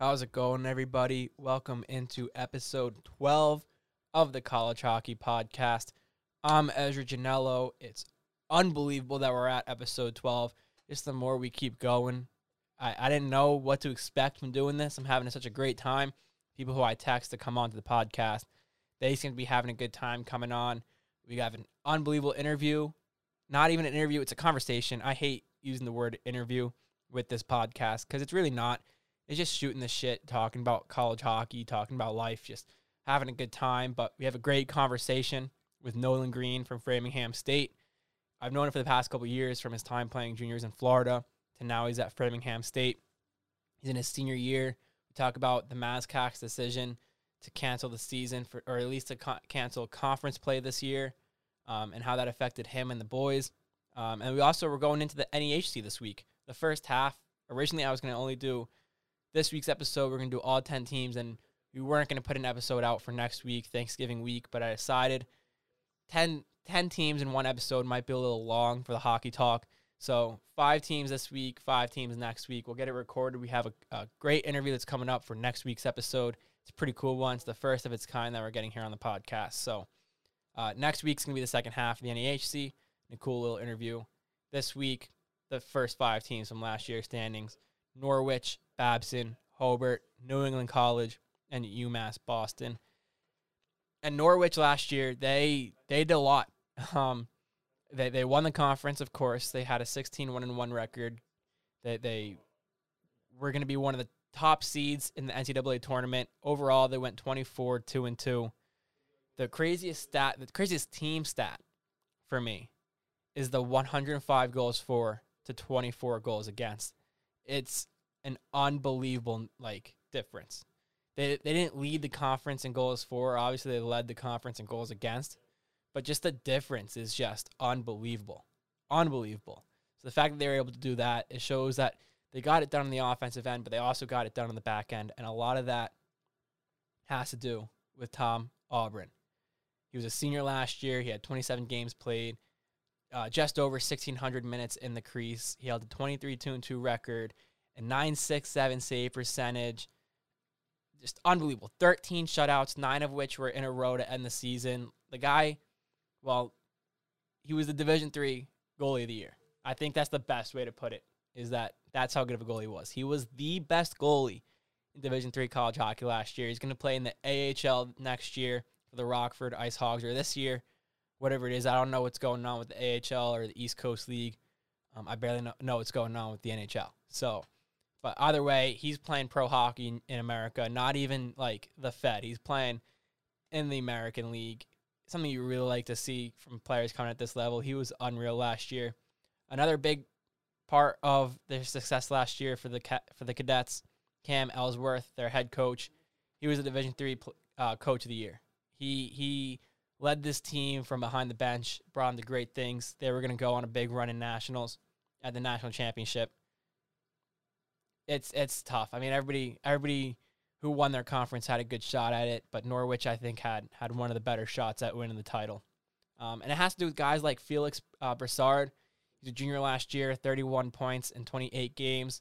How's it going, everybody? Welcome into episode 12 of the College Hockey Podcast. I'm Ezra Janello. It's unbelievable that we're at episode 12. Just the more we keep going, I, I didn't know what to expect from doing this. I'm having such a great time. People who I text to come on to the podcast, they seem to be having a good time coming on. We have an unbelievable interview. Not even an interview, it's a conversation. I hate using the word interview with this podcast because it's really not. It's just shooting the shit, talking about college hockey, talking about life, just having a good time. But we have a great conversation with Nolan Greene from Framingham State. I've known him for the past couple years from his time playing juniors in Florida to now he's at Framingham State. He's in his senior year. We talk about the MASCAC's decision to cancel the season for, or at least to cancel conference play this year, um, and how that affected him and the boys. Um, and we also were going into the NEHC this week. The first half, originally I was going to only do this week's episode. We're going to do all 10 teams, and we weren't going to put an episode out for next week, Thanksgiving week, but I decided 10, 10 teams in one episode might be a little long for the hockey talk. So five teams this week, five teams next week. We'll get it recorded. We have a, a great interview that's coming up for next week's episode. It's a pretty cool one. It's the first of its kind that we're getting here on the podcast. So uh, next week's gonna be the second half of the NEHC. A cool little interview. This week, the first five teams from last year's standings: Norwich, Babson, Hobart, New England College, and UMass Boston. And Norwich last year, they they did a lot. Um, they they won the conference, of course. They had a 16 1 and 1 record. They they were going to be one of the top seeds in the NCAA tournament. Overall, they went 24 2 and 2. The craziest stat, the craziest team stat for me is the 105 goals for to 24 goals against. It's an unbelievable like difference. They they didn't lead the conference in goals for. Obviously, they led the conference in goals against but just the difference is just unbelievable. Unbelievable. So the fact that they were able to do that, it shows that they got it done on the offensive end, but they also got it done on the back end. And a lot of that has to do with Tom Aubrun. He was a senior last year. He had 27 games played, uh, just over 1,600 minutes in the crease. He held a 23 2 2 record, a 967 save percentage. Just unbelievable. 13 shutouts, nine of which were in a row to end the season. The guy well, he was the Division three goalie of the year. I think that's the best way to put it. Is that that's how good of a goalie he was. He was the best goalie in Division three college hockey last year. He's going to play in the AHL next year for the Rockford Ice Hogs, or this year, whatever it is. I don't know what's going on with the AHL or the East Coast League. Um, I barely know, know what's going on with the NHL. So, but either way, he's playing pro hockey in, in America. Not even like the Fed. He's playing in the American League something you really like to see from players coming at this level. He was unreal last year. Another big part of their success last year for the for the cadets, Cam Ellsworth, their head coach, he was a Division three uh, coach of the year. He he led this team from behind the bench, brought them to great things. They were going to go on a big run in nationals at the national championship. It's it's tough. I mean, everybody everybody who won their conference had a good shot at it, but Norwich I think had had one of the better shots at winning the title. Um, and it has to do with guys like Felix uh, Brassard. He's a junior last year, 31 points in 28 games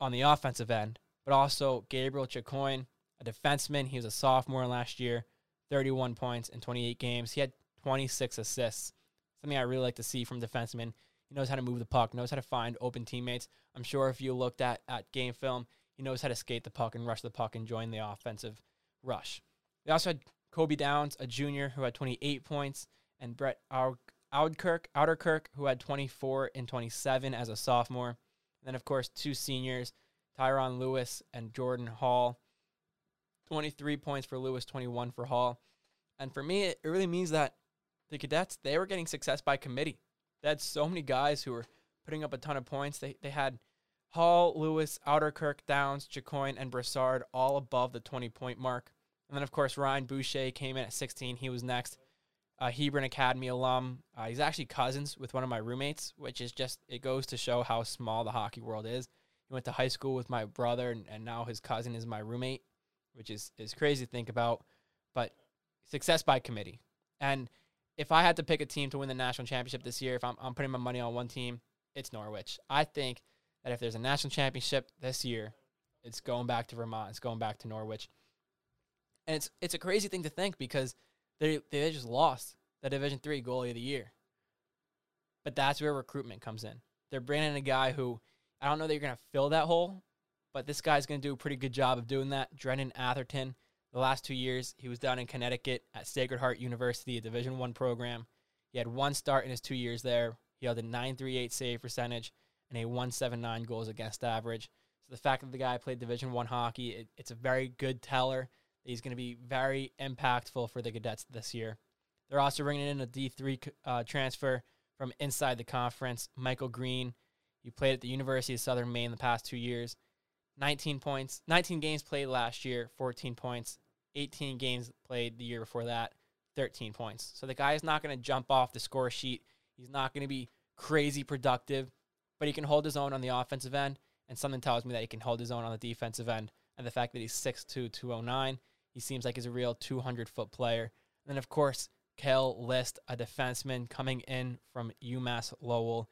on the offensive end, but also Gabriel Chacoin, a defenseman. He was a sophomore last year, 31 points in 28 games. He had 26 assists. Something I really like to see from defensemen. He knows how to move the puck, knows how to find open teammates. I'm sure if you looked at, at game film, he knows how to skate the puck and rush the puck and join the offensive rush. We also had Kobe Downs, a junior who had 28 points, and Brett Outderkirk, Outerkirk, who had 24 and 27 as a sophomore. And then, of course, two seniors, Tyron Lewis and Jordan Hall. 23 points for Lewis, 21 for Hall. And for me, it really means that the cadets, they were getting success by committee. Had so many guys who were putting up a ton of points. They, they had – Hall, Lewis, Outerkirk, Downs, Chacoin, and Brassard all above the 20 point mark. And then, of course, Ryan Boucher came in at 16. He was next. Uh, Hebron Academy alum. Uh, he's actually cousins with one of my roommates, which is just, it goes to show how small the hockey world is. He went to high school with my brother, and, and now his cousin is my roommate, which is, is crazy to think about. But success by committee. And if I had to pick a team to win the national championship this year, if I'm, I'm putting my money on one team, it's Norwich. I think that if there's a national championship this year, it's going back to Vermont. It's going back to Norwich. And it's it's a crazy thing to think because they they just lost the Division Three goalie of the year. But that's where recruitment comes in. They're bringing in a guy who I don't know that you're going to fill that hole, but this guy's going to do a pretty good job of doing that. Drennan Atherton, the last two years, he was down in Connecticut at Sacred Heart University, a Division One program. He had one start in his two years there. He held a 938 save percentage and a 179 goals against average. So the fact that the guy played Division One hockey, it, it's a very good teller. He's going to be very impactful for the Cadets this year. They're also bringing in a D3 uh, transfer from inside the conference, Michael Green. He played at the University of Southern Maine the past two years. 19 points, 19 games played last year, 14 points. 18 games played the year before that, 13 points. So the guy is not going to jump off the score sheet. He's not going to be crazy productive, but he can hold his own on the offensive end. And something tells me that he can hold his own on the defensive end. And the fact that he's 6'2, 209, he seems like he's a real 200 foot player. And then, of course, Kale List, a defenseman coming in from UMass Lowell.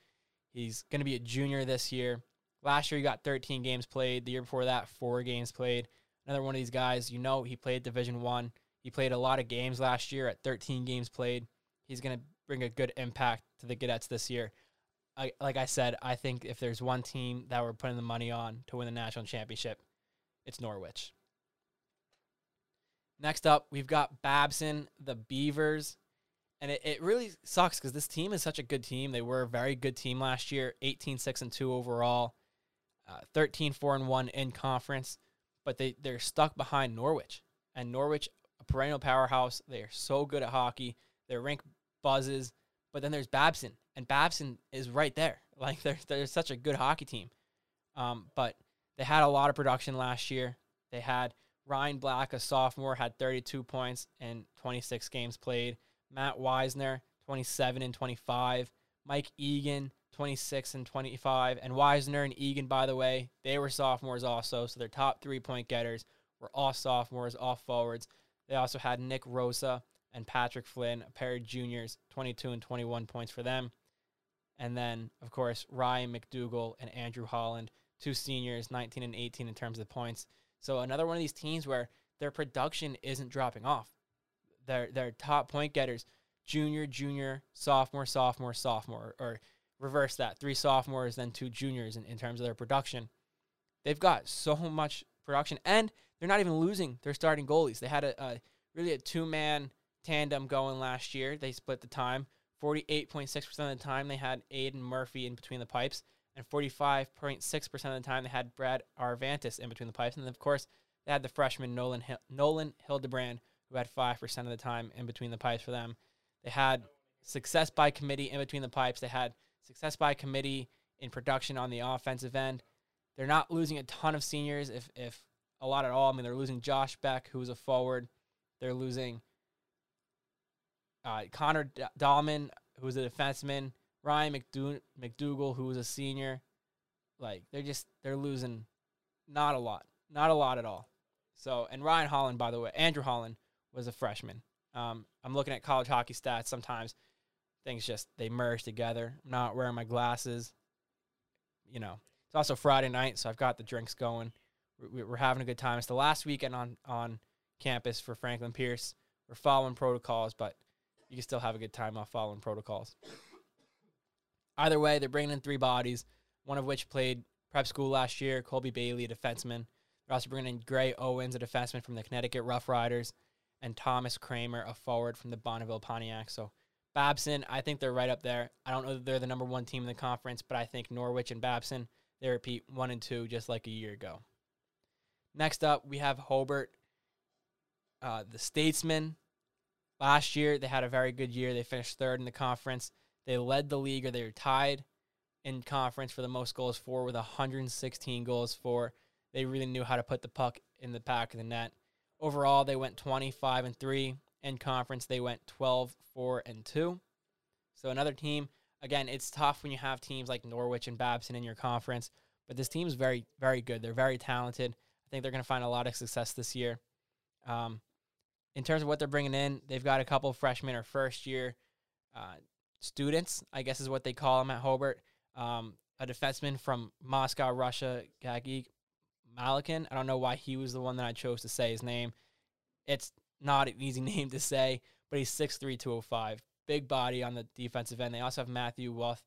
He's going to be a junior this year. Last year, he got 13 games played. The year before that, four games played. Another one of these guys, you know, he played Division One. He played a lot of games last year at 13 games played. He's going to bring a good impact to the Cadets this year. I, like I said, I think if there's one team that we're putting the money on to win the national championship, it's Norwich. Next up, we've got Babson, the Beavers. And it, it really sucks because this team is such a good team. They were a very good team last year, 18 6 and 2 overall, uh, 13 4 and 1 in conference, but they, they're stuck behind Norwich. And Norwich, a perennial powerhouse, they are so good at hockey. Their rank buzzes. But then there's Babson, and Babson is right there. Like they're, they're such a good hockey team. Um, but they had a lot of production last year. They had Ryan Black, a sophomore, had 32 points in 26 games played. Matt Weisner, 27 and 25. Mike Egan, 26 and 25. And Weisner and Egan, by the way, they were sophomores also. So their top three point getters were all sophomores, all forwards. They also had Nick Rosa and Patrick Flynn, a pair of juniors, 22 and 21 points for them. And then, of course, Ryan McDougal and Andrew Holland, two seniors, 19 and 18 in terms of points. So another one of these teams where their production isn't dropping off. Their their top point getters, junior, junior, sophomore, sophomore, sophomore, or reverse that, three sophomores, then two juniors in, in terms of their production. They've got so much production, and they're not even losing their starting goalies. They had a, a really a two man tandem going last year. They split the time. 48.6% of the time they had Aiden Murphy in between the pipes and 45.6% of the time they had Brad Arvantis in between the pipes. And of course, they had the freshman Nolan Nolan Hildebrand, who had 5% of the time in between the pipes for them. They had success by committee in between the pipes. They had success by committee in production on the offensive end. They're not losing a ton of seniors, if if a lot at all. I mean, they're losing Josh Beck, who's a forward. They're losing uh, Connor D- Dahlman, who's a defenseman. Ryan McDou- McDougal, who was a senior. Like they're just they're losing not a lot, not a lot at all. So and Ryan Holland, by the way, Andrew Holland was a freshman. Um, I'm looking at college hockey stats. Sometimes things just they merge together. I'm not wearing my glasses. You know, it's also Friday night, so I've got the drinks going. We're, we're having a good time. It's the last weekend on on campus for Franklin Pierce. We're following protocols, but you can still have a good time off following protocols. Either way, they're bringing in three bodies, one of which played prep school last year, Colby Bailey, a defenseman. They're also bringing in Gray Owens, a defenseman from the Connecticut Rough Riders, and Thomas Kramer, a forward from the Bonneville Pontiac. So Babson, I think they're right up there. I don't know that they're the number one team in the conference, but I think Norwich and Babson, they repeat one and two just like a year ago. Next up, we have Hobart, uh, the Statesman. Last year, they had a very good year. They finished third in the conference. They led the league, or they were tied in conference for the most goals for with 116 goals for. They really knew how to put the puck in the back of the net. Overall, they went 25 and 3. In conference, they went 12, 4, and 2. So another team, again, it's tough when you have teams like Norwich and Babson in your conference, but this team is very, very good. They're very talented. I think they're going to find a lot of success this year. Um, in terms of what they're bringing in, they've got a couple freshmen or first year uh, students, I guess is what they call them at Hobart. Um, a defenseman from Moscow, Russia, Gagik Malakin. I don't know why he was the one that I chose to say his name. It's not an easy name to say, but he's 6'3", 205. Big body on the defensive end. They also have Matthew Wuth,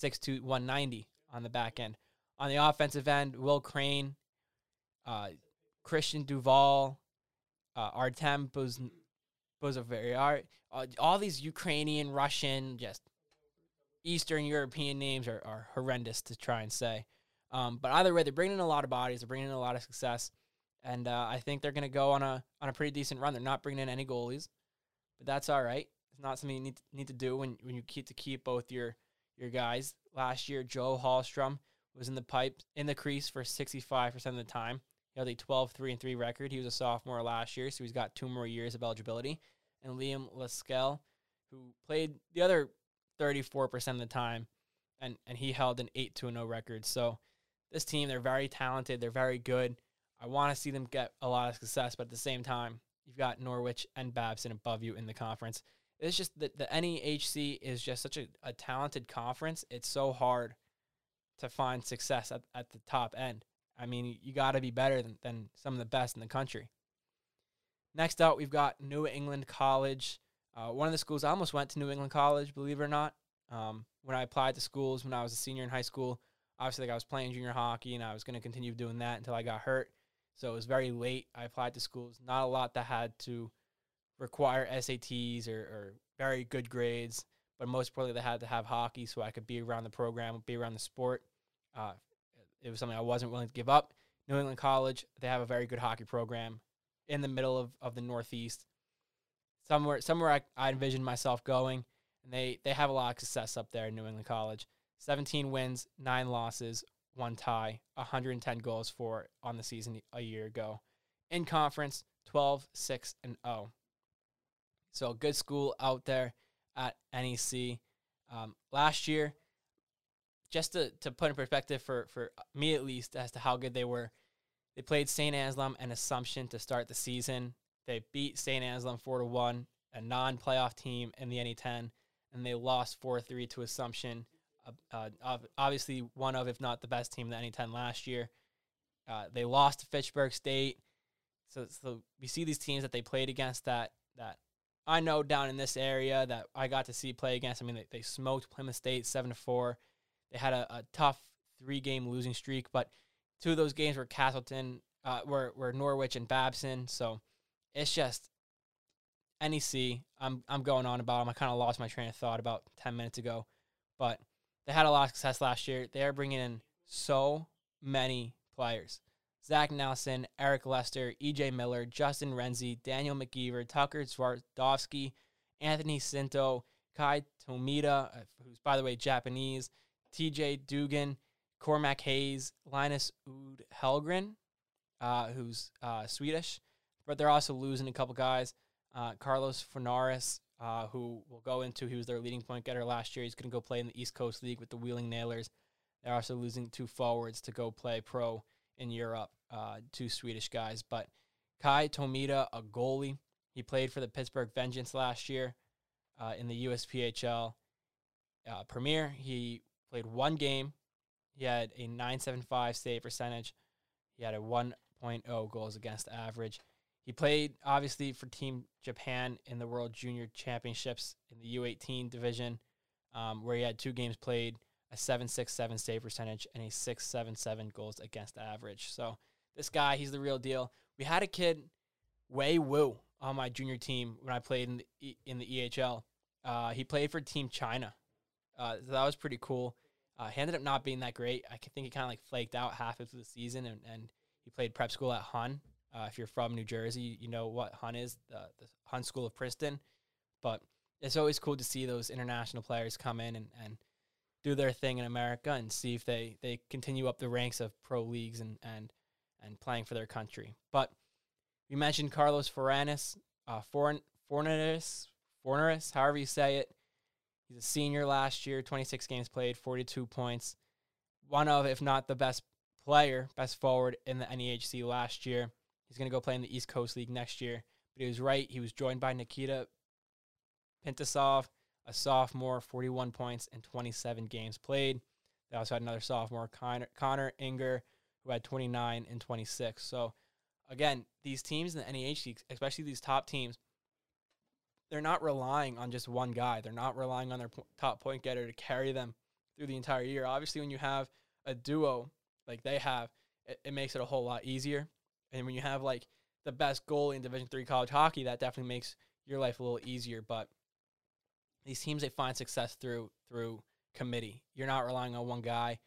6'2", 190 on the back end. On the offensive end, Will Crane, uh, Christian Duval, uh, Artem Boz- Bozovary, uh, all these Ukrainian, Russian, just Eastern European names are, are horrendous to try and say. Um, but either way, they're bringing in a lot of bodies. They're bringing in a lot of success, and uh, I think they're going to go on a on a pretty decent run. They're not bringing in any goalies, but that's all right. It's not something you need to, need to do when when you keep to keep both your your guys. Last year, Joe Hallstrom was in the pipe in the crease for 65% of the time. He had a 12 3 and 3 record. He was a sophomore last year, so he's got two more years of eligibility. And Liam Laskell, who played the other 34% of the time, and, and he held an 8 2 0 record. So this team, they're very talented. They're very good. I want to see them get a lot of success, but at the same time, you've got Norwich and Babson above you in the conference. It's just that the NEHC is just such a, a talented conference. It's so hard to find success at, at the top end. I mean, you got to be better than, than some of the best in the country. Next up, we've got New England College. Uh, one of the schools I almost went to New England College, believe it or not. Um, when I applied to schools when I was a senior in high school, obviously like I was playing junior hockey and I was going to continue doing that until I got hurt. So it was very late. I applied to schools, not a lot that had to require SATs or, or very good grades, but most importantly, they had to have hockey so I could be around the program, be around the sport. Uh, it was something I wasn't willing to give up. New England College, they have a very good hockey program in the middle of, of the Northeast. Somewhere somewhere I, I envisioned myself going, and they, they have a lot of success up there in New England College. 17 wins, nine losses, one tie, 110 goals for on the season a year ago. In conference, 12, 6, and 0. So good school out there at NEC. Um, last year, just to, to put in perspective for, for me at least as to how good they were, they played St. Anselm and Assumption to start the season. They beat St. Anselm 4 to 1, a non playoff team in the NE10, and they lost 4 3 to Assumption. Uh, obviously, one of, if not the best team in the NE10 last year. Uh, they lost to Fitchburg State. So, so we see these teams that they played against that that I know down in this area that I got to see play against. I mean, they, they smoked Plymouth State seven to four. They had a, a tough three game losing streak, but two of those games were Castleton, uh, were were Norwich and Babson. So it's just NEC. I'm I'm going on about them. I kind of lost my train of thought about ten minutes ago, but they had a lot of success last year. They are bringing in so many players. Zach Nelson, Eric Lester, EJ Miller, Justin Renzi, Daniel McGeever, Tucker Twardowski, Anthony Sinto, Kai Tomita, uh, who's by the way Japanese, TJ Dugan, Cormac Hayes, Linus Ud Helgren, uh, who's uh, Swedish, but they're also losing a couple guys. Uh, Carlos Fornaris, uh, who will go into, he was their leading point getter last year. He's going to go play in the East Coast League with the Wheeling Nailers. They're also losing two forwards to go play pro in Europe, uh, two Swedish guys. But Kai Tomita, a goalie, he played for the Pittsburgh Vengeance last year uh, in the USPHL uh, Premier. He played one game. He had a 975 save percentage. He had a 1.0 goals against average. He played obviously for Team Japan in the World Junior Championships in the U18 division, um, where he had two games played, a 767 save percentage, and a 677 goals against average. So this guy, he's the real deal. We had a kid, Wei Wu, on my junior team when I played in the, in the EHL. Uh, he played for Team China. Uh, so that was pretty cool. Uh, he ended up not being that great. I think he kind of like flaked out half of the season, and, and he played prep school at Hun. Uh, if you're from New Jersey, you know what Hun is, the, the School of Princeton. But it's always cool to see those international players come in and, and do their thing in America and see if they, they continue up the ranks of pro leagues and, and, and playing for their country. But we mentioned Carlos Foranis, uh, Fornaris, Fornaris, however you say it. He's a senior last year, 26 games played, 42 points. One of, if not the best player, best forward in the NEHC last year. He's going to go play in the East Coast League next year. But he was right. He was joined by Nikita Pintasov, a sophomore, 41 points and 27 games played. They also had another sophomore, Connor, Inger, who had 29 and 26. So, again, these teams in the NEH, especially these top teams, they're not relying on just one guy. They're not relying on their top point getter to carry them through the entire year. Obviously, when you have a duo like they have, it, it makes it a whole lot easier. And when you have like the best goalie in Division three college hockey, that definitely makes your life a little easier. But these teams they find success through through committee. You're not relying on one guy.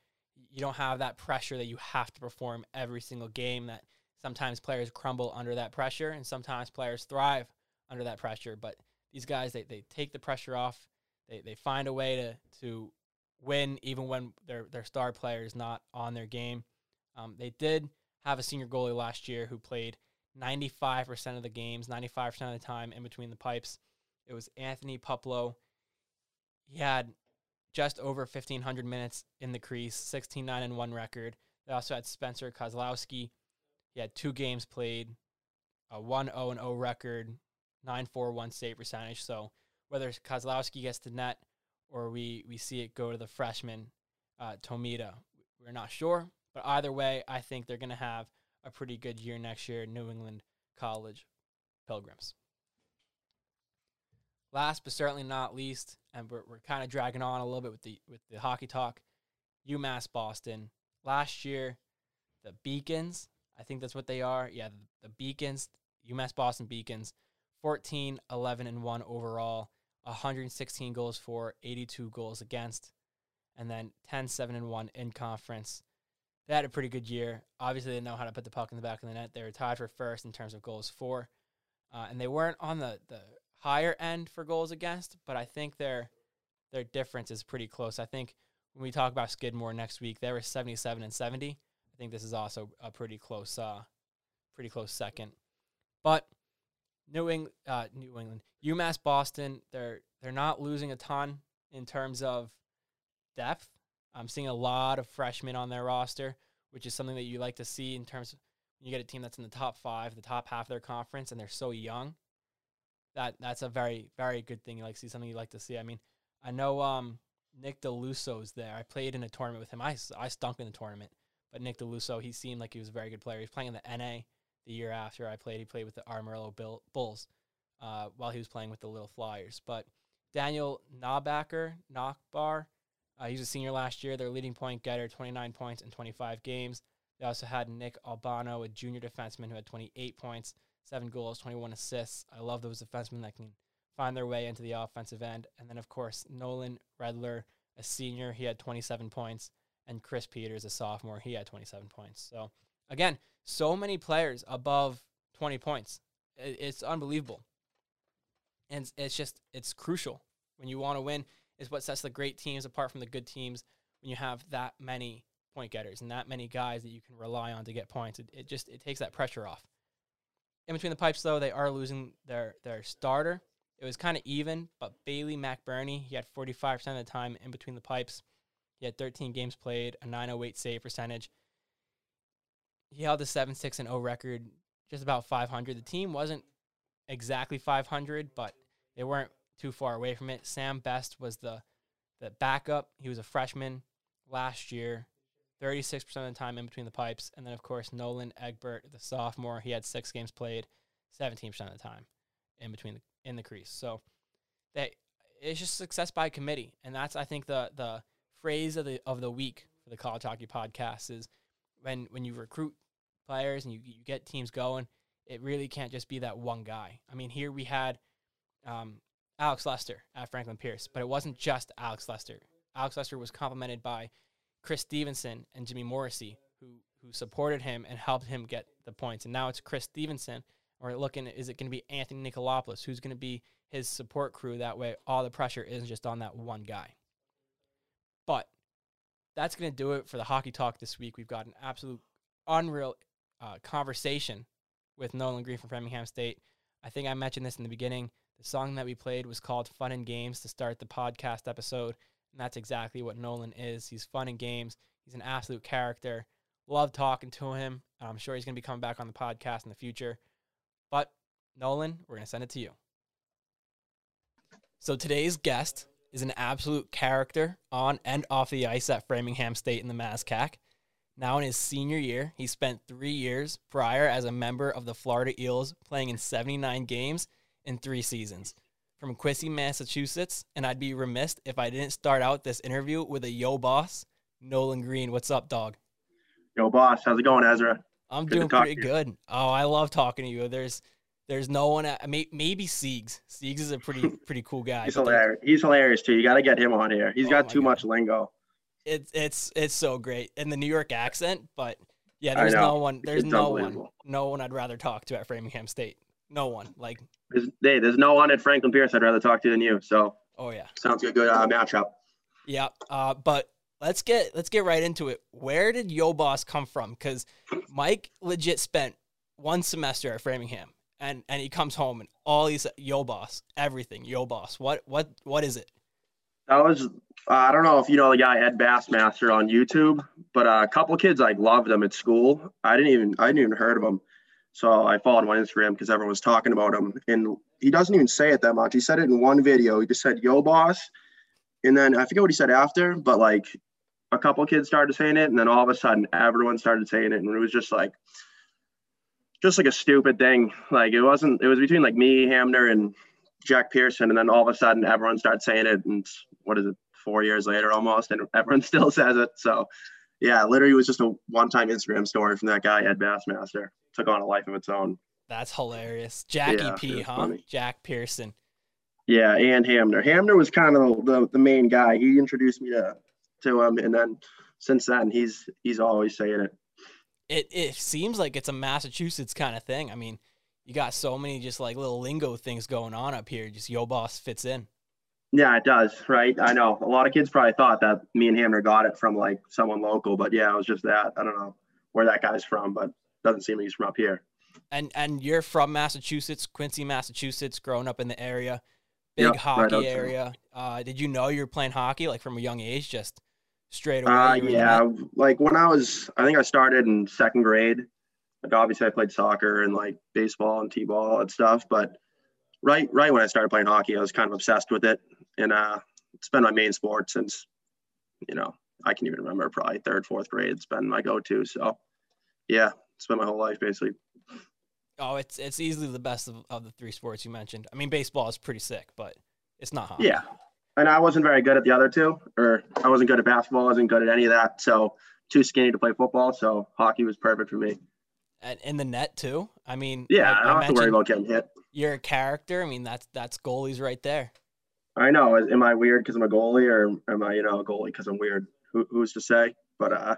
You don't have that pressure that you have to perform every single game. That sometimes players crumble under that pressure, and sometimes players thrive under that pressure. But these guys they, they take the pressure off. They they find a way to to win even when their their star player is not on their game. Um, they did have a senior goalie last year who played 95% of the games, 95% of the time in between the pipes. It was Anthony Puplo. He had just over 1,500 minutes in the crease, 16 9 and 1 record. They also had Spencer Kozlowski. He had two games played, a 1 0 0 record, 941 save percentage. So whether Kozlowski gets the net or we, we see it go to the freshman, uh, Tomita, we're not sure. But either way, I think they're going to have a pretty good year next year, New England College Pilgrims. Last but certainly not least, and we're, we're kind of dragging on a little bit with the with the hockey talk, UMass Boston. Last year, the Beacons, I think that's what they are. Yeah, the, the Beacons, UMass Boston Beacons 14, 11, and 1 overall, 116 goals for, 82 goals against, and then 10, 7, and 1 in conference. They had a pretty good year. Obviously, they know how to put the puck in the back of the net. They were tied for first in terms of goals for, uh, and they weren't on the, the higher end for goals against, but I think their their difference is pretty close. I think when we talk about Skidmore next week, they were 77 and 70. I think this is also a pretty close, uh, pretty close second. But New England, uh, New England, UMass Boston, they're they're not losing a ton in terms of depth. I'm seeing a lot of freshmen on their roster, which is something that you like to see in terms of you get a team that's in the top five, the top half of their conference, and they're so young. That that's a very very good thing. You like see something you like to see. I mean, I know um, Nick Deluso's there. I played in a tournament with him. I I stunk in the tournament, but Nick Deluso, he seemed like he was a very good player. He's playing in the NA the year after I played. He played with the Amarillo Bill, Bulls uh, while he was playing with the Little Flyers. But Daniel Nabacker, Knockbar, uh, he was a senior last year. Their leading point getter, 29 points in 25 games. They also had Nick Albano, a junior defenseman who had 28 points, seven goals, 21 assists. I love those defensemen that can find their way into the offensive end. And then, of course, Nolan Redler, a senior, he had 27 points. And Chris Peters, a sophomore, he had 27 points. So, again, so many players above 20 points. It's unbelievable. And it's just, it's crucial when you want to win, is what sets the great teams apart from the good teams when you have that many point getters and that many guys that you can rely on to get points. It, it just, it takes that pressure off. In between the pipes, though, they are losing their, their starter. It was kind of even, but Bailey McBurney, he had 45% of the time in between the pipes. He had 13 games played, a 908 save percentage he held a 7 6 and 0 record, just about 500. The team wasn't exactly 500, but they weren't too far away from it. Sam Best was the the backup. He was a freshman last year, 36% of the time in between the pipes. And then, of course, Nolan Egbert, the sophomore, he had six games played, 17% of the time in between the, in the crease. So they it's just success by committee. And that's, I think, the the phrase of the of the week for the College Hockey Podcast is when when you recruit players and you, you get teams going, it really can't just be that one guy. I mean, here we had um, Alex Lester at Franklin Pierce, but it wasn't just Alex Lester. Alex Lester was complemented by Chris Stevenson and Jimmy Morrissey, who who supported him and helped him get the points. And now it's Chris Stevenson. Or looking, is it going to be Anthony Nikolopoulos? Who's going to be his support crew? That way, all the pressure isn't just on that one guy. But that's going to do it for the hockey talk this week. We've got an absolute unreal uh, conversation with Nolan Greene from Framingham State. I think I mentioned this in the beginning. The song that we played was called Fun and Games to start the podcast episode. And that's exactly what Nolan is. He's fun and games. He's an absolute character. Love talking to him. I'm sure he's going to be coming back on the podcast in the future. But Nolan, we're going to send it to you. So today's guest is an absolute character on and off the ice at Framingham State in the MASCAC. Now in his senior year, he spent three years prior as a member of the Florida Eels, playing in 79 games in three seasons. From Quincy, Massachusetts, and I'd be remiss if I didn't start out this interview with a yo boss, Nolan Greene. What's up, dog? Yo, boss, how's it going, Ezra? I'm Good doing pretty good. Oh, I love talking to you. There's there's no one. Maybe Siegs. Siegs is a pretty pretty cool guy. He's hilarious. He's hilarious too. You got to get him on here. He's Oh got too God. much lingo. It's it's it's so great and the New York accent, but yeah, there's no one. There's It's no one. No one I'd rather talk to at Framingham State. No one. Like, There's, hey, there's no one at Franklin Pierce I'd rather talk to than you. So oh yeah, sounds like a good uh, matchup. yeah. Uh, but let's get let's get right into it. Where did Yo Boss come from? Because Mike legit spent one semester at Framingham, and and he comes home and all these Yo Boss, everything Yo Boss. What what what is it? That was uh, I don't know if you know the guy Ed Bassmaster on YouTube, but uh, a couple kids like loved him at school. I didn't even I didn't even heard of him, so I followed him on Instagram because everyone was talking about him. And he doesn't even say it that much. He said it in one video. He just said "Yo, boss," and then I forget what he said after, but like a couple kids started saying it, and then all of a sudden everyone started saying it, and it was just like just like a stupid thing. Like it wasn't. It was between like me, Hamner, and Jack Pearson, and then all of a sudden everyone started saying it, and what is it? Four years later, almost, and everyone still says it. So, yeah, literally, it was just a one-time Instagram story from that guy Ed Bassmaster. Took on a life of its own. That's hilarious. Jackie Yeah, P, huh? funny. Jack Pearson. Yeah, and Hamner. Hamner was kind of the, the main guy. He introduced me to to him, and then since then, he's he's always saying it. It it seems like it's a Massachusetts kind of thing. I mean, you got so many just like little lingo things going on up here. Just Yo Boss fits in. Yeah, it does, right? I know. A lot of kids probably thought that me and Hamner got it from like someone local, but yeah, it was just that. I don't know where that guy's from, but doesn't seem like he's from up here. And and you're from Massachusetts, Quincy, Massachusetts, growing up in the area, big Yep, hockey outside. area. Uh, did you know you were playing hockey like from a young age, just straight away? Uh, in the yeah, like when I was, I think I started in second grade. Like obviously, I played soccer and like baseball and t-ball and stuff. But right, right when I started playing hockey, I was kind of obsessed with it, and uh, it's been my main sport since, you know, I can even remember probably third, fourth grade. It's been my go-to. So, yeah, it's my whole life basically. Oh, it's it's easily the best of, of the three sports you mentioned. I mean, baseball is pretty sick, but it's not hockey. Yeah, and I wasn't very good at the other two, or I wasn't good at basketball. I wasn't good at any of that. So, too skinny to play football. So, hockey was perfect for me. And in the net too. I mean, Yeah, like I don't have to worry about getting hit. You're a character. I mean, that's that's goalies right there. I know. Am I weird because I'm a goalie, or am I, you know, a goalie because I'm weird? Who, who's to say? But uh,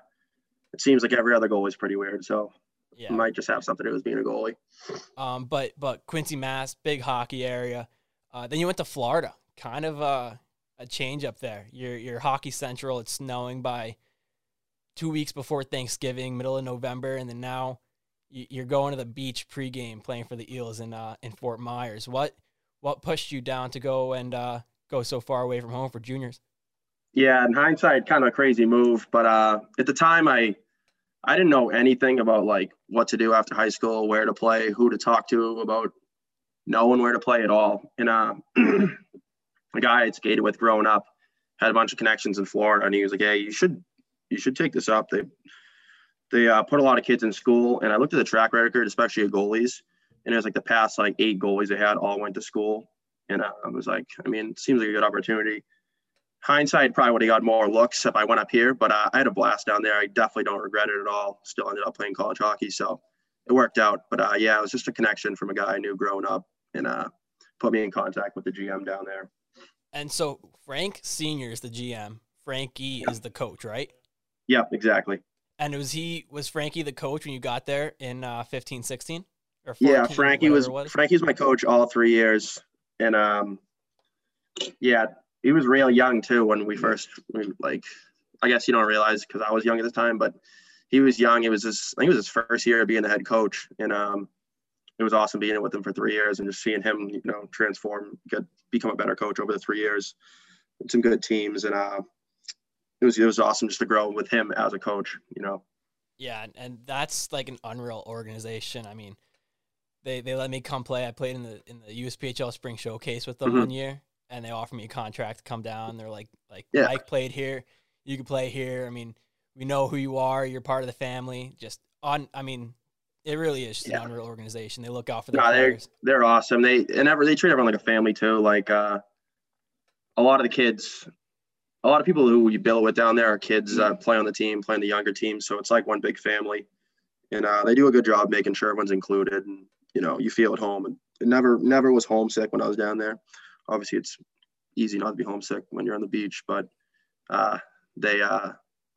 it seems like every other goalie is pretty weird. So Yeah. might just have something to do with being a goalie. Um, but but Quincy, Mass, big hockey area. Uh, then you went to Florida, kind of uh, a change up there. You're you're hockey central. It's snowing by two weeks before Thanksgiving, middle of November, and then now you- you're going to the beach pregame, playing for the Eels in uh, in Fort Myers. What what pushed you down to go and uh, go so far away from home for juniors? Yeah, in hindsight, kind of a crazy move. But uh, at the time, I I didn't know anything about like what to do after high school, where to play, who to talk to about knowing where to play at all. And uh, the guy I skated with growing up had a bunch of connections in Florida, and he was like, "Hey, you should you should take this up." They they uh, put a lot of kids in school, and I looked at the track record, especially of goalies, and it was like the past like eight goalies they had all went to school, and uh, I was like, I mean, it seems like a good opportunity hindsight probably would have got more looks if I went up here, but uh, I had a blast down there. I definitely don't regret it at all. Still ended up playing college hockey, so it worked out. But uh, yeah, it was just a connection from a guy I knew growing up, and uh, put me in contact with the GM down there. And so Frank Senior is the GM. Frankie is the coach, right? Yep, exactly. And was he was Frankie the coach when you got there in uh, 15, 16? Or Yeah, Frankie was, whatever it Frankie was my coach all three years, and um, yeah, he was real young too when we first like. I guess you don't realize because I was young at the time, but he was young. It was his, I think it was his first year being the head coach, and um, it was awesome being with him for three years and just seeing him, you know, transform, get become a better coach over the three years. Some good teams, and uh, it was it was awesome just to grow with him as a coach. You know. Yeah, and- that's like an unreal organization. I mean, they they let me come play. I played in the in the USPHL Spring Showcase with them Mhm. one year, and they offer me a contract to come down. They're like like Yeah. Mike played here, you can play here. I mean, we know who you are. You're part of the family. Just on, I mean, it really is just Yeah. an unreal organization. They look out for their No, they're players. they're awesome. They and ever they treat everyone like a family too. Like uh, a lot of the kids, a lot of people who you bill with down there are kids that play on the team, play on the younger team. So it's like one big family, and uh, they do a good job making sure everyone's included. And you know, you feel at home. And it never never was homesick when I was down there. Obviously, it's easy not to be homesick when you're on the beach, but uh, they uh,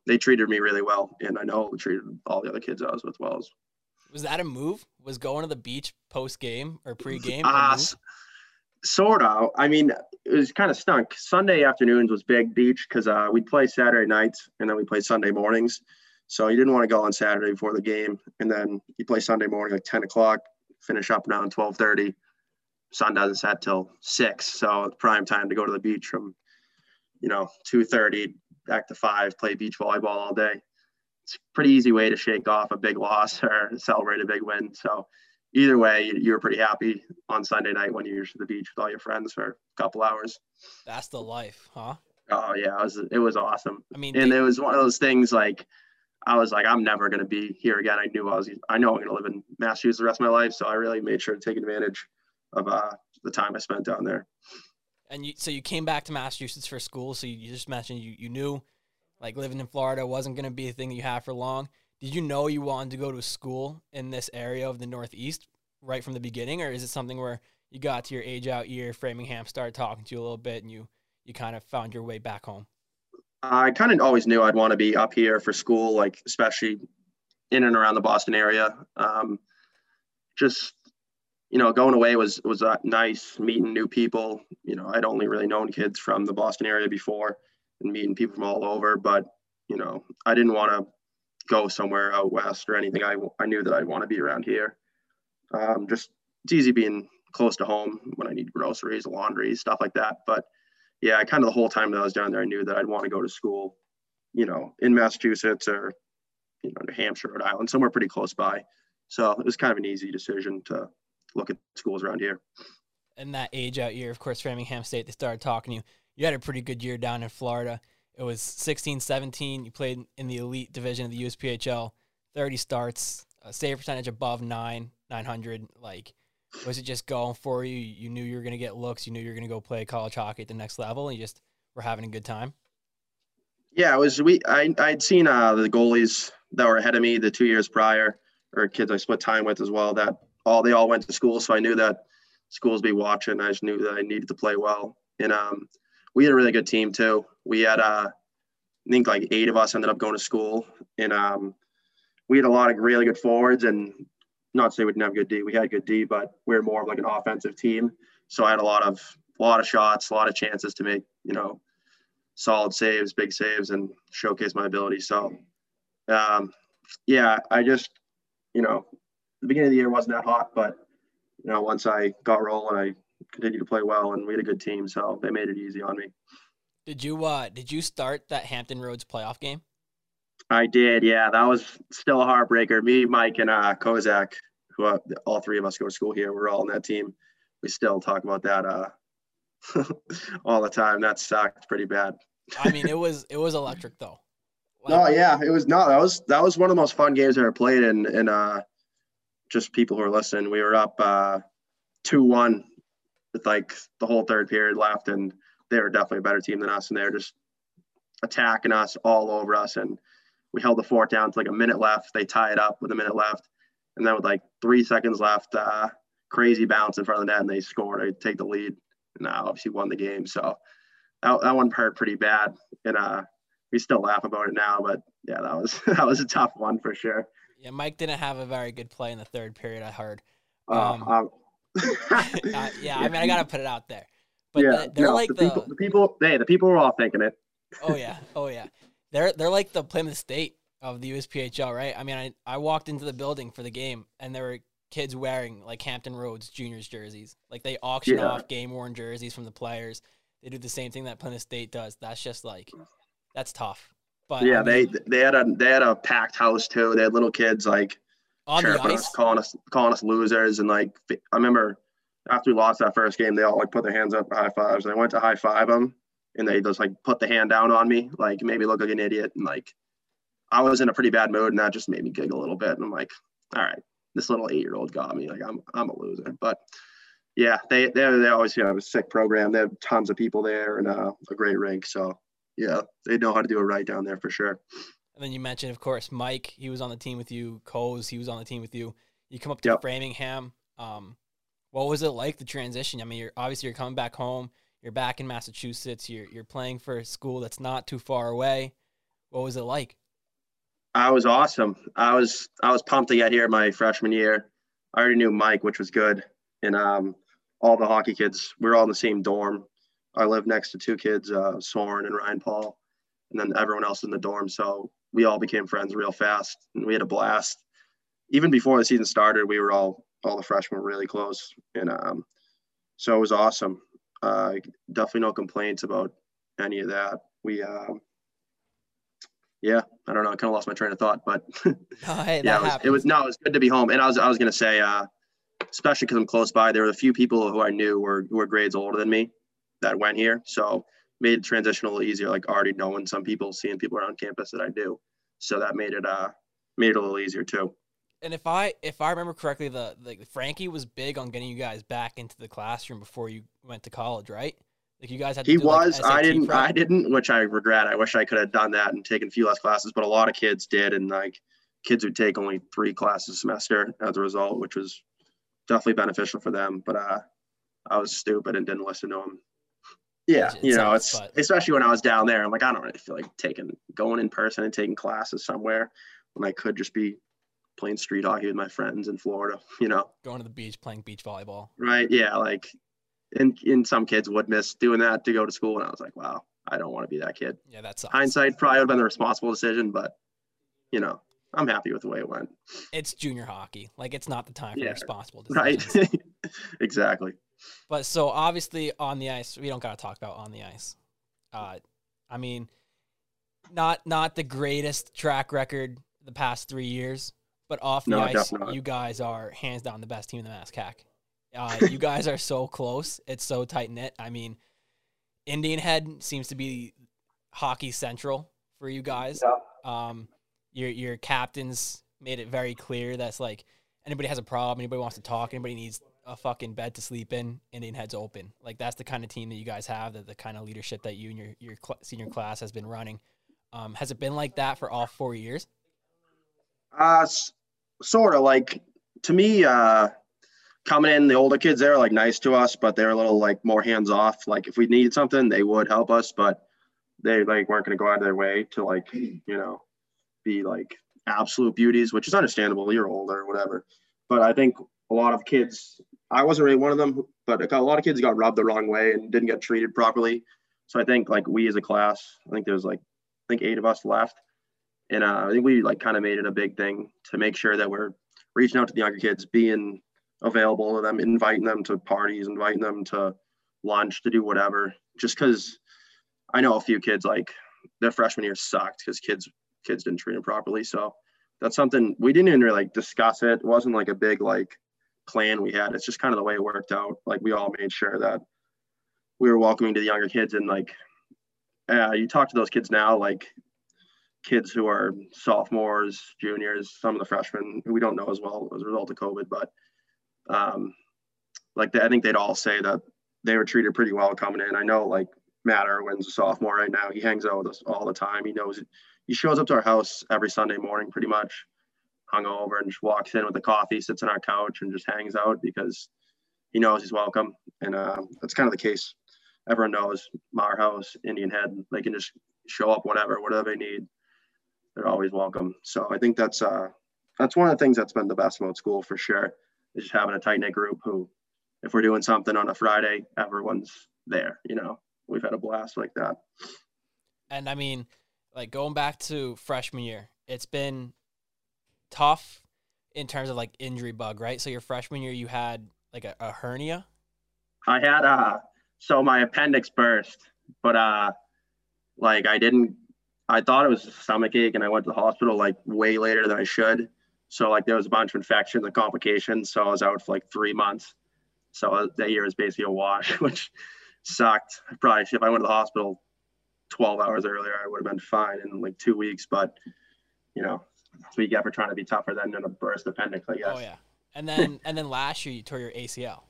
they treated me really well, and I know they treated all the other kids I was with well. Was that a move? Was going to the beach post game or pre game? Uh, sort of. I mean, it was kind of stunk. Sunday afternoons was big beach because uh, we'd play Saturday nights and then we play Sunday mornings. So you didn't want to go on Saturday before the game, and then you play Sunday morning like 10 o'clock, finish up around 12:30. Sun doesn't set till six, so it's prime time to go to the beach from, you know, 2:30 back to five, play beach volleyball all day. It's a pretty easy way to shake off a big loss or celebrate a big win. So either way, you, were pretty happy on Sunday night when you're to the beach with all your friends for a couple hours. That's the life, huh? Oh yeah, it was it was awesome, I mean, and they- it was one of those things like I was like I'm never gonna be here again. I knew I was I know I'm gonna live in Massachusetts the rest of my life, so I really made sure to take advantage of uh, the time I spent down there. and you, so you came back to Massachusetts for school. So you, just mentioned you, you knew like living in Florida wasn't going to be a thing that you had for long. Did you know you wanted to go to school in this area of the Northeast right from the beginning, or is it something where you got to your age out year, Framingham started talking to you a little bit, and you you kind of found your way back home? I kind of always knew I'd want to be up here for school, like especially in and around the Boston area. Um, just you know, going away was was uh, nice, meeting new people. You know, I'd only really known kids from the Boston area before, and meeting people from all over. But you know, I didn't want to go somewhere out west or anything. I I knew that I'd want to be around here. Um, just it's easy being close to home when I need groceries, laundry, stuff like that. But yeah, kind of the whole time that I was down there, I knew that I'd want to go to school, you know, in Massachusetts or, you know, New Hampshire, Rhode Island, somewhere pretty close by. So it was kind of an easy decision to look at schools around here. in that age out year, of course, Framingham State, they started talking to you. You had a pretty good year down in Florida. It was 16, 17. You played in the elite division of the USPHL, 30 starts, a save percentage above nine, 900. Like, was it just going for you? You knew you were going to get looks. You knew you were going to go play college hockey at the next level, and you just were having a good time. Yeah, it was we. I I'd seen uh, the goalies that were ahead of me the two years prior, or kids I split time with as well. That all they all went to school, so I knew that schools be watching. I just knew that I needed to play well, and um, we had a really good team too. We had uh, I think like eight of us ended up going to school, and um, we had a lot of really good forwards. And not to say we didn't have good D, we had good D, but we were more of like an offensive team. So I had a lot of a lot of shots, a lot of chances to make you know solid saves, big saves, and showcase my ability. So, um, yeah, I just, you know, the beginning of the year wasn't that hot, but you know, once I got rolling, I continued to play well, and we had a good team, so they made it easy on me. Did you uh did you start that Hampton Roads playoff game? I did, yeah. That was still a heartbreaker. Me, Mike, and uh, Kozak, who uh, all three of us go to school here, we're all in that team. We still talk about that uh, all the time. That sucked pretty bad. I mean, it was it was electric though. No, yeah, it was no, that was that was one of the most fun games I ever played and and uh just people who are listening, we were up uh two one with like the whole third period left and they were definitely a better team than us and they were just attacking us all over us and we held the fort down to like a minute left. They tie it up with a minute left. And then with like three seconds left, uh crazy bounce in front of the net and they scored. They take the lead and uh, obviously won the game. So that, that one hurt pretty bad. And uh we still laugh about it now, but yeah, that was that was a tough one for sure. Yeah, Mike didn't have a very good play in the third period. I heard. Uh, Um, um, Uh, yeah, I mean, I gotta put it out there. But yeah, they- they're no, like the, the, people. The people, hey, the people were all thinking it. oh yeah, oh yeah, they're they're like the Plymouth State of the USPHL, right? I mean, I I walked into the building for the game, and there were kids wearing like Hampton Roads juniors jerseys. Like they auction Yeah. off game worn jerseys from the players. They do the same thing that Plymouth State does. That's just like that's tough. But yeah, I they mean, they had a they had a packed house too. They had little kids like on the ice. us, calling us calling us losers, and like I remember after we lost that first game, they all like put their hands up for high fives. And I went to high five them, and they just like put the hand down on me, like made me look like an idiot, and like I was in a pretty bad mood, and that just made me giggle a little bit. And I'm like, all right, this little eight year old got me. Like I'm I'm a loser, but yeah, they they they always have a sick program. They have tons of people there and uh, a great rink. So yeah, they know how to do it right down there for sure. And then you mentioned, of course, Mike. He was on the team with you. Coase, he was on the team with you. You come up to Yep. Framingham. Um, what was it like the transition? I mean, you're obviously you're coming back home. You're back in Massachusetts. You're you're playing for a school that's not too far away. What was it like? I was awesome. I was I was pumped to get here my freshman year. I already knew Mike, which was good, and um, all the hockey kids. We are all in the same dorm. I lived next to two kids, uh, Soren and Ryan Paul, and then everyone else in the dorm. So we all became friends real fast, and we had a blast. Even before the season started, we were all all the freshmen were really close, and um, so it was awesome. Uh, definitely no complaints about any of that. We um, yeah, I don't know. I kind of lost my train of thought, but Oh, hey, yeah, it was, it was no, it was good to be home. And I was I was gonna say, uh, especially because I'm close by, there were a few people who I knew were who were grades older than me that went here, so made the transition a little easier. Like already knowing some people, seeing people around campus that I do, so that made it uh made it a little easier too. And if I if I remember correctly, the like Frankie was big on getting you guys back into the classroom before you went to college, right? Like you guys had. To He do, like, was. I didn't. prep. I didn't, which I regret. I wish I could have done that and taken a few less classes, but a lot of kids did, and like kids would take only three classes a semester as a result, which was definitely beneficial for them. But uh, I was stupid and didn't listen to them. Yeah, you know, it's but- especially when I was down there. I'm like, I don't really feel like taking going in person and taking classes somewhere when I could just be playing street hockey with my friends in Florida. You know, going to the beach playing beach volleyball. right? Yeah, like, and and some kids would miss doing that to go to school, and I was like, wow, I don't want to be that kid. Yeah, that's. Hindsight probably would have been the responsible decision, but you know, I'm happy with the way it went. It's junior hockey. Like it's not the time for Yeah, responsible Right? exactly. But so obviously on the ice, we don't got to talk about on the ice. Uh, I mean, not not the greatest track record the past three years, but off the No, ice, you guys are hands down the best team in the MASCAC. Uh, you guys are so close; it's so tight knit. I mean, Indian Head seems to be hockey central for you guys. Um, your your captains made it very clear that's like anybody has a problem, anybody wants to talk, anybody needs a fucking bed to sleep in, Indian Head's open. Like that's the kind of team that you guys have, that the kind of leadership that you and your your cl- senior class has been running. Um, has it been like that for all four years? Uh, sort of like to me, uh, coming in, the older kids they're like nice to us, but they're a little like more hands off. Like if we needed something, they would help us, but they like weren't going to go out of their way to like, you know, be like absolute beauties, which is understandable. You're older, or whatever. But I think a lot of kids, I wasn't really one of them, but a lot of kids got robbed the wrong way and didn't get treated properly. So I think like we as a class, I think there's like, I think eight of us left. And uh, I think we like kind of made it a big thing to make sure that we're reaching out to the younger kids, being available to them, inviting them to parties, inviting them to lunch, to do whatever. Just because I know a few kids like their freshman year sucked because kids kids didn't treat them properly. So that's something we didn't even really like discuss it. It wasn't like a big like plan we had. It's just kind of the way it worked out. Like we all made sure that we were welcoming to the younger kids and like uh, you talk to those kids now, like kids who are sophomores, juniors, some of the freshmen who we don't know as well as a result of COVID, but um, like they, I think they'd all say that they were treated pretty well coming in. I know like Matt Irwin's a sophomore right now. He hangs out with us all the time. He knows he shows up to our house every Sunday morning pretty much hungover and just walks in with a coffee, sits on our couch and just hangs out because he knows he's welcome. And uh, that's kind of the case. Everyone knows Mar House, Indian Head, they can just show up whatever, whatever they need. They're always welcome. So I think that's uh that's one of the things that's been the best about school for sure. Is just having a tight knit group who, if we're doing something on a Friday, everyone's there. You know, we've had a blast like that. And I mean, like going back to freshman year, it's been tough in terms of like injury bug, right? So your freshman year, you had like a, a hernia. I had uh so my appendix burst, but uh like I didn't I thought it was a stomach ache and I went to the hospital like way later than I should. So like there was a bunch of infections and complications. So I was out for like three months. So uh, that year was basically a wash, which sucked. Probably if I went to the hospital 12 hours earlier, I would have been fine in like two weeks. But you know, you get for trying to be tougher than in a burst appendix, I guess. Oh yeah. And then and then last year you tore your ACL.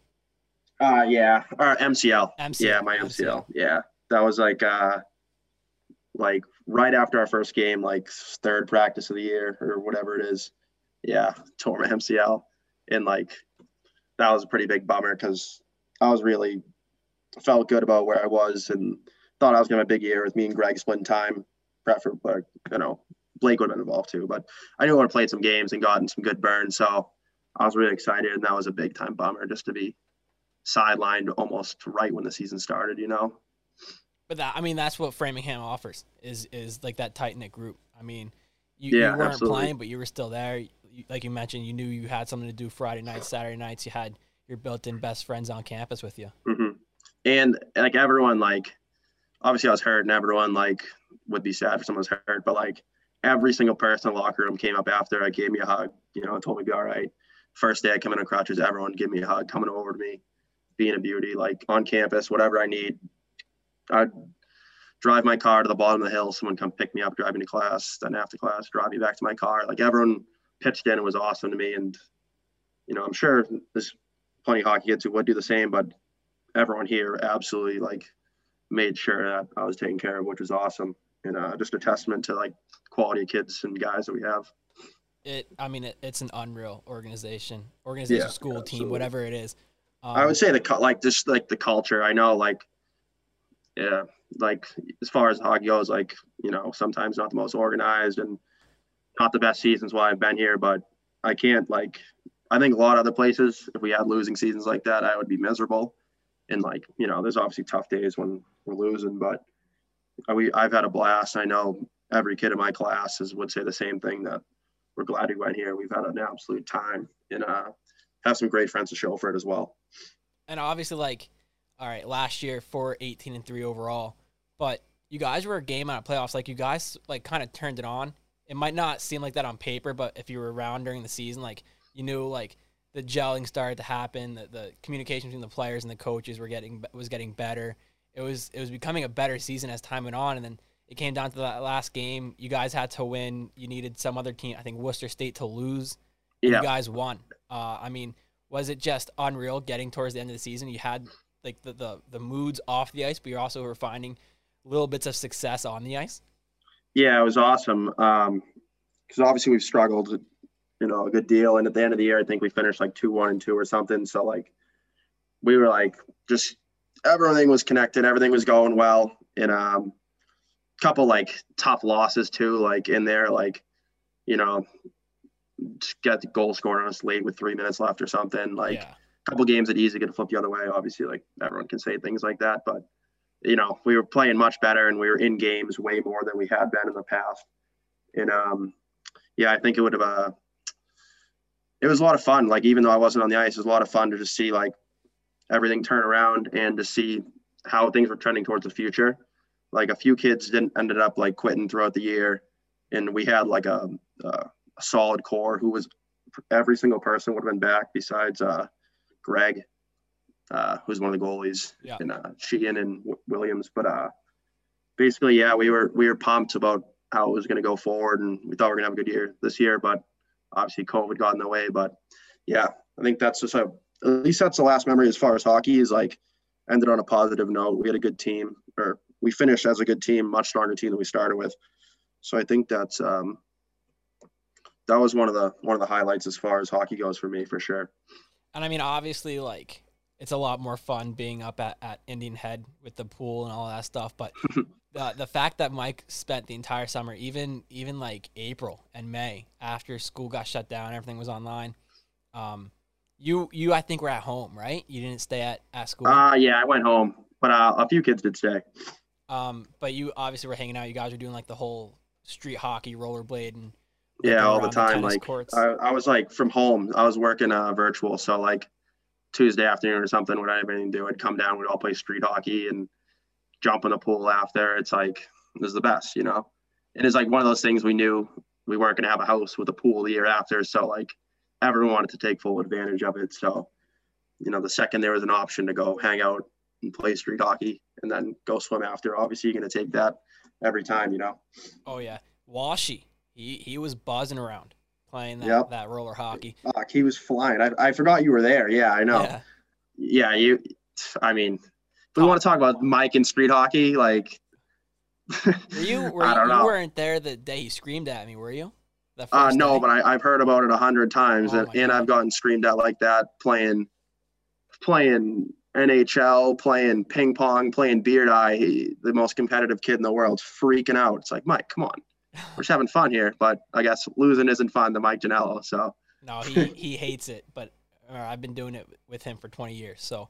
Uh, yeah, or MCL. MCL. Yeah, my MCL. Yeah, that was like uh, like right after our first game, like third practice of the year or whatever it is. Yeah, tore my MCL, and like that was a pretty big bummer because I was really felt good about where I was and thought I was gonna have a big year with me and Greg splitting time. Prefer, but you know, Blake would have been involved too. But I knew I would have played some games and gotten some good burns, so I was really excited, and that was a big time bummer just to be sidelined almost right when the season started. You know. But that I mean that's what Framingham offers is is like that tight knit group. I mean, you, Yeah, you weren't absolutely. playing, but you were still there. You, like you mentioned, you knew you had something to do Friday nights, Saturday nights. You had your built-in best friends on campus with you. hmm And like everyone, like obviously I was hurt, and everyone like would be sad if someone was hurt, but like every single person in the locker room came up after, I gave me a hug, you know, and told me to be all right. First day I come in on crutches, everyone give me a hug, coming over to me, being a beauty, like on campus, whatever I need. I'd drive my car to the bottom of the hill, someone come pick me up, drive me to class, then after class, drive me back to my car. Like everyone pitched in and was awesome to me. And, you know, I'm sure there's plenty of hockey kids who would do the same, but everyone here absolutely like made sure that I was taken care of, which was awesome. And uh, just a testament to like quality of kids and guys that we have. It, I mean, it, it's an unreal organization, organization, Yeah, school, team, whatever it is. Um, I would say the like just like the culture. I know like yeah, like as far as hockey goes, like you know sometimes not the most organized and not the best seasons while I've been here, but I can't like I think a lot of other places if we had losing seasons like that, I would be miserable. And like you know, there's obviously tough days when we're losing, but we I've had a blast. I know every kid in my class is, would say the same thing that we're glad we went here. We've had an absolute time and uh, have some great friends to show for it as well. and obviously like all right last year for 18 and 3 overall but you guys were a game out of playoffs like you guys like kind of turned it on it might not seem like that on paper but if you were around during the season like you knew like the gelling started to happen the, the communication between the players and the coaches were getting was getting better it was it was becoming a better season as time went on and then it came down to that last game you guys had to win you needed some other team i think worcester state to lose Yeah. you guys won. Uh, I mean, was it just unreal getting towards the end of the season? You had like the, the, the moods off the ice, but you're also were finding little bits of success on the ice. Yeah, it was awesome. Um, because obviously we've struggled, you know, a good deal. And at the end of the year, I think we finished like two, one, and two or something. So like, we were like, just everything was connected, everything was going well. And um, couple like tough losses too, like in there, like, you know, get the goal scored on us late with three minutes left or something. Like, yeah. couple games that easily could flip the other way. Obviously, like everyone can say things like that, but you know, we were playing much better and we were in games way more than we had been in the past. And um, yeah, I think it would have. Uh, it was a lot of fun. Like even though I wasn't on the ice, it was a lot of fun to just see like everything turn around and to see how things were trending towards the future. Like a few kids didn't ended up like quitting throughout the year, and we had like a, a, a solid core who was every single person would have been back besides uh, Greg, uh, who's one of the goalies, Yeah. and uh, Sheehan and w- Williams. But uh, basically, yeah, we were we were pumped about how it was going to go forward, and we thought we were going to have a good year this year. But obviously, COVID got in the way. But yeah, I think that's just a at least that's the last memory as far as hockey is like ended on a positive note. We had a good team, or we finished as a good team, much stronger team than we started with. So I think that's um, that was one of the one of the highlights as far as hockey goes for me for sure. And I mean, obviously, like it's a lot more fun being up at, at Indian Head with the pool and all that stuff. But the the fact that Mike spent the entire summer, even even like April and May after school got shut down, everything was online. Um, you you I think were at home, right? You didn't stay at at school. Uh yeah, I went home, but uh, a few kids did stay. Um, but you obviously were hanging out. You guys were doing like the whole street hockey, rollerblade, and Yeah, all the time. tennis Like courts. I, I was like from home. I was working uh, virtual, so like Tuesday afternoon or something when I didn't have anything to do, I'd come down. We'd all play street hockey and jump in the pool after. It's like it was the best, you know. And it's like one of those things we knew we weren't going to have a house with a pool the year after, so like everyone wanted to take full advantage of it. So you know, the second there was an option to go hang out and play street hockey and then go swim after, obviously you're going to take that every time, you know. oh yeah, Washi. he he was buzzing around playing that, Yep. that roller hockey. Fuck, he was flying. I, I forgot you were there. Yeah, I know. Yeah. Yeah, you. I mean, if we want to talk about Mike and street hockey, like. Were you? were I don't you know. weren't there the day he screamed at me, were you? Uh, no, but I, I've heard about it a hundred times, Oh and, and I've gotten screamed at like that playing, playing NHL, playing ping pong, playing beer die. He, the most competitive kid in the world, freaking out. It's like Mike, come on, we're just having fun here. But I guess losing isn't fun to Mike Janello. So No, he he hates it, but uh, I've been doing it with him for 20 years. So,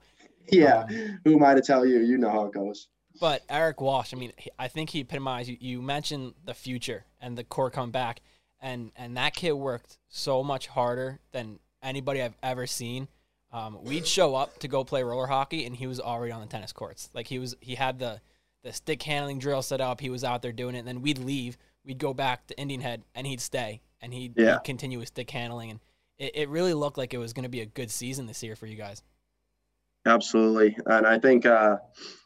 yeah, Um, who am I to tell you? You know how it goes. but Eric Walsh, I mean, I think he epitomized. You, you mentioned the future and the core come back, and and that kid worked so much harder than anybody I've ever seen. Um, we'd show up to go play roller hockey, and he was already on the tennis courts. Like he was, he had the the stick handling drill set up. He was out there doing it. And then we'd leave. We'd go back to Indian Head, and he'd stay, and he'd, Yeah. he'd continue with stick handling. And it, it really looked like it was going to be a good season this year for you guys. Absolutely. And I think uh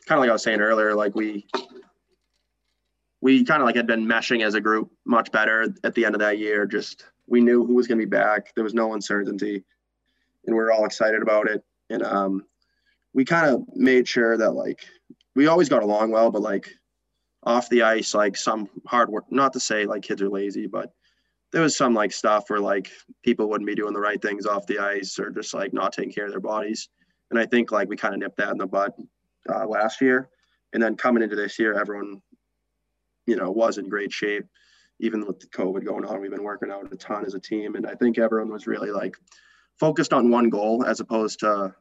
kind of like I was saying earlier, like we we kind of like had been meshing as a group much better at the end of that year. Just we knew who was going to be back. There was no uncertainty, and we are all excited about it. And um, we kind of made sure that like we always got along well, but like off the ice, like some hard work. Not to say like kids are lazy, but there was some like stuff where like people wouldn't be doing the right things off the ice or just like not taking care of their bodies. And I think like we kind of nipped that in the bud uh, last year. And then coming into this year, everyone, you know, was in great shape. Even with COVID going on, we've been working out a ton as a team. And I think everyone was really like focused on one goal as opposed to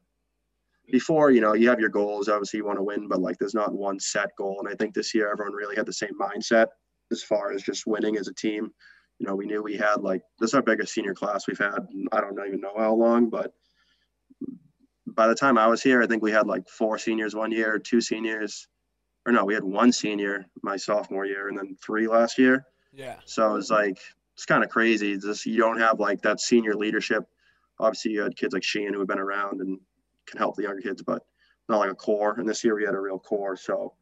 before, you know, you have your goals. Obviously, you want to win, but like there's not one set goal. And I think this year, everyone really had the same mindset as far as just winning as a team. You know, we knew we had like this is our biggest senior class we've had. I don't even know how long, but by the time I was here, I think we had like four seniors one year, two seniors, or no, we had one senior my sophomore year, and then three last year. Yeah. So it's like it's kind of crazy. Just you don't have like that senior leadership. Obviously, you had kids like Sheehan who have been around and can help the younger kids, but not like a core. And this year we had a real core, so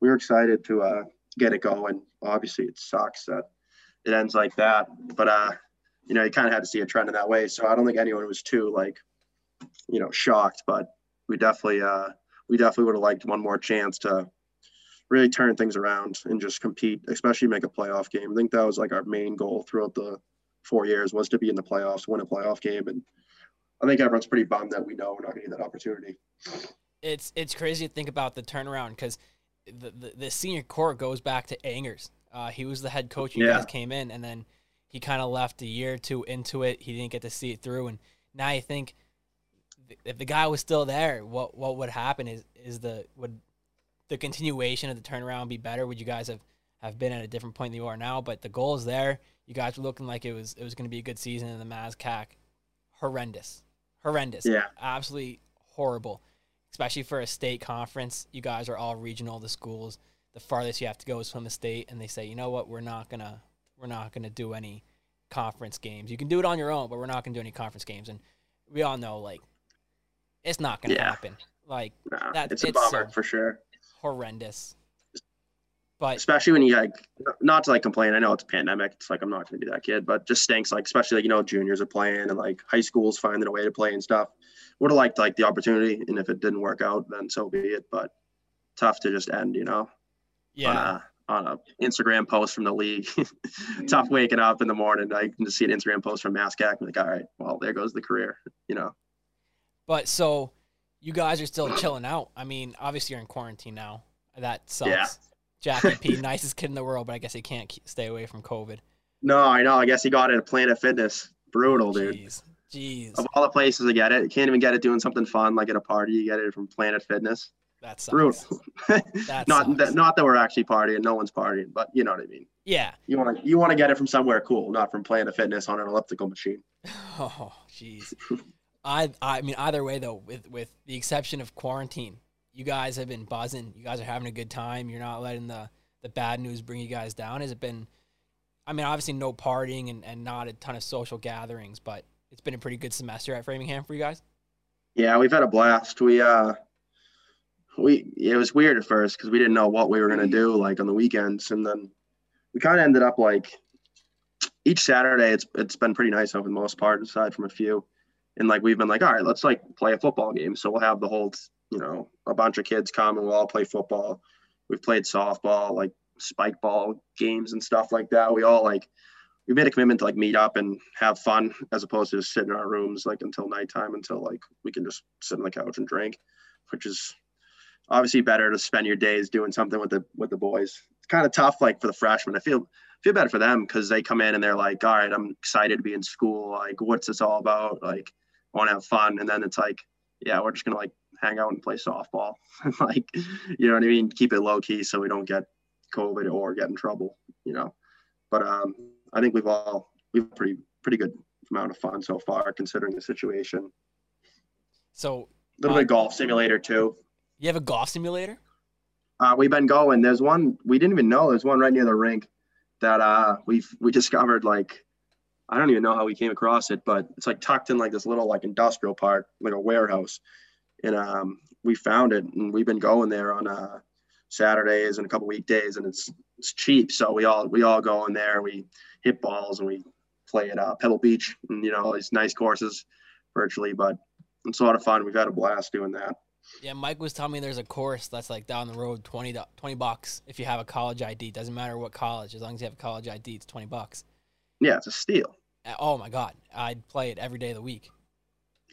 we were excited to uh, get it going. Obviously, it sucks that it ends like that, but uh, you know, you kind of had to see a trend in that way. So I don't think anyone was too like, you know, shocked, but we definitely uh, we definitely would have liked one more chance to really turn things around and just compete, especially make a playoff game. I think that was like our main goal throughout the four years was to be in the playoffs, win a playoff game, and I think everyone's pretty bummed that we know we're not going to get that opportunity. it's it's crazy to think about the turnaround because the, the the senior core goes back to Angers. Uh, he was the head coach. when You Yeah. guys came in, and then he kind of left a year or two into it. He didn't get to see it through, and now you think if the guy was still there, what what would happen is is the would the continuation of the turnaround be better? Would you guys have have been at a different point than you are now? But the goal is there. You guys were looking like it was it was going to be a good season, and the MASCAC horrendous, horrendous, Yeah. absolutely horrible especially for a state conference. You guys are all regional. The schools, the farthest you have to go is from the state, and they say, you know what, we're not gonna, we're not gonna do any conference games. You can do it on your own, but we're not gonna do any conference games. And we all know, like, it's not gonna Yeah. happen. Like, Nah, That- it's a bummer so- for sure. horrendous. But especially when you like not to like complain i know it's a pandemic it's like i'm not going to be that kid but just stinks like especially like you know juniors are playing and like high schools finding a way to play and stuff would have liked like the opportunity and if it didn't work out then so be it but tough to just end you know yeah, on a on a instagram post from the league tough waking up in the morning i can just see an instagram post from MASCAC and like all right well there goes the career you know but so you guys are still chilling out. I mean, obviously you're in quarantine now. That sucks. Yeah. Jackie P, nicest kid in the world, but I guess he can't keep, stay away from COVID. no i know i guess he got it at planet fitness brutal dude Jeez, jeez, of all the places to get it you can't even get it doing something fun like at a party you get it from planet fitness That's brutal. That not that, not that we're actually partying. No one's partying, but you know what I mean. Yeah. You want to you want to get it from somewhere cool, not from Planet Fitness on an elliptical machine. Oh, jeez. I I mean, either way though, with with the exception of quarantine, you guys have been buzzing. You guys are having a good time. You're not letting the the bad news bring you guys down. Has it been? I mean, obviously no partying and, and not a ton of social gatherings, but it's been a pretty good semester at Framingham for you guys. Yeah, we've had a blast. We uh we it was weird at first because we didn't know what we were gonna do like on the weekends, and then we kind of ended up like each Saturday it's it's been pretty nice over the most part, aside from a few. And like we've been like, all right, let's like play a football game. So we'll have the whole, you know, a bunch of kids come and we'll all play football. We've played softball, like spike ball games and stuff like that. We all like we made a commitment to like meet up and have fun as opposed to just sit in our rooms like until nighttime until like we can just sit on the couch and drink, which is obviously better to spend your days doing something with the with the boys. It's kind of tough like for the freshmen. I feel feel bad for them because they come in and they're like, all right, I'm excited to be in school. Like, what's this all about? Like, I want to have fun. And then it's like, yeah, we're just gonna like hang out and play softball. like, you know what I mean? Keep it low key so we don't get COVID or get in trouble, you know. But um, I think we've all we've pretty pretty good amount of fun so far considering the situation. So a little uh, bit of golf simulator too. You have a golf simulator? Uh, we've been going. There's one we didn't even know. There's one right near the rink that uh we've we discovered like I don't even know how we came across it, but it's like tucked in like this little like industrial part, like a warehouse. And um we found it and we've been going there on uh Saturdays and a couple weekdays and it's it's cheap. So we all we all go in there, we hit balls and we play at uh, Pebble Beach and you know, all these nice courses virtually, but it's a lot of fun. We've had a blast doing that. Yeah, Mike was telling me there's a course that's like down the road, 20, 20 bucks if you have a college ID. Doesn't matter what college, as long as you have a college ID, it's 20 bucks. Yeah, it's a steal. Uh, oh my God. I'd play it every day of the week.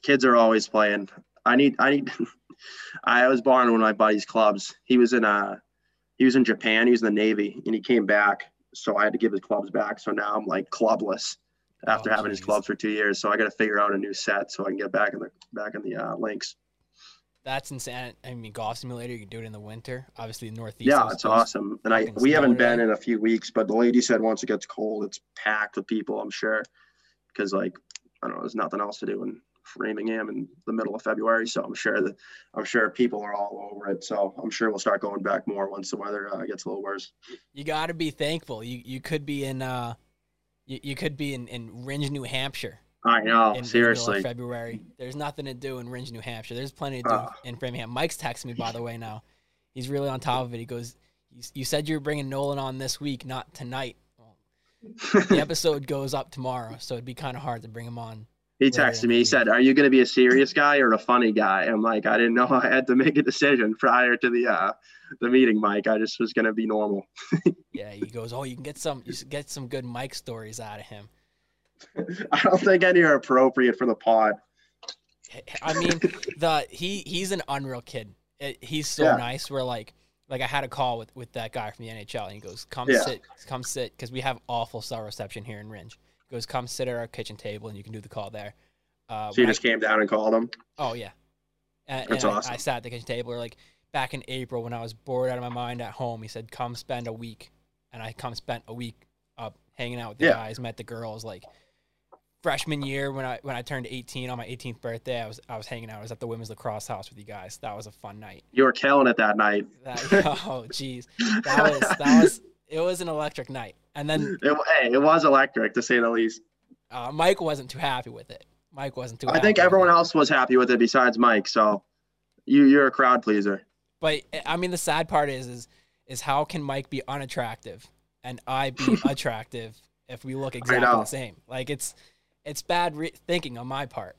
Kids are always playing. I need, I need, I was born in one of my buddy's clubs. He was in a, uh, he was in Japan. He was in the Navy and he came back. So I had to give his clubs back. So now I'm like clubless after oh, having geez. his clubs for two years. So I got to figure out a new set so I can get back in the back in the uh, links. That's insane. I mean, golf simulator. You can do it in the winter. Obviously, the Northeast. Yeah, it's awesome. And I we haven't been in a few weeks, but the lady said once it gets cold, it's packed with people. I'm sure, because like I don't know, there's nothing else to do in Framingham in the middle of February. So I'm sure that I'm sure people are all over it. So I'm sure we'll start going back more once the weather uh, gets a little worse. You got to be thankful. You you could be in uh, you, you could be in in Rindge, New Hampshire I know. Seriously. February. There's nothing to do in Rindge, New Hampshire. There's plenty to do uh, in Framingham. Mike's texting me by the way now. He's really on top of it. He goes, "You you said you were bringing Nolan on this week, not tonight." The episode goes up tomorrow, so it'd be kind of hard to bring him on. He texted me. He said, "Are you going to be a serious guy or a funny guy?" I'm like, "I didn't know I had to make a decision prior to the uh, the meeting, Mike. I just was going to be normal." yeah, he goes, "Oh, you can get some, you get some good Mike stories out of him." I don't think any are appropriate for the pod. I mean, the he he's an unreal kid. he's so yeah. nice. We're like, like I had a call with with that guy from the NHL, and he goes, "Come yeah. sit, come sit," because we have awful cell reception here in Rindge. He goes, "Come sit at our kitchen table, and you can do the call there." Uh, so you just I, came down and called him. Oh yeah, and, that's and awesome. I, I, sat at the kitchen table. Or like back in April when I was bored out of my mind at home, he said, "Come spend a week," and I come spent a week up hanging out with the yeah. guys, met the girls, like freshman year when I when I turned 18 on my 18th birthday, I was I was hanging out. I was at the women's lacrosse house with you guys. That was a fun night. You were killing it that night. That, oh, jeez, that was that was it was an electric night. And then it, hey, it was electric to say the least. Uh, Mike wasn't too happy with it. Mike wasn't too. I think everyone else was happy with it besides Mike. So you you're a crowd pleaser. But I mean, the sad part is is is how can Mike be unattractive and I be attractive if we look exactly the same? Like it's it's bad re- thinking on my part.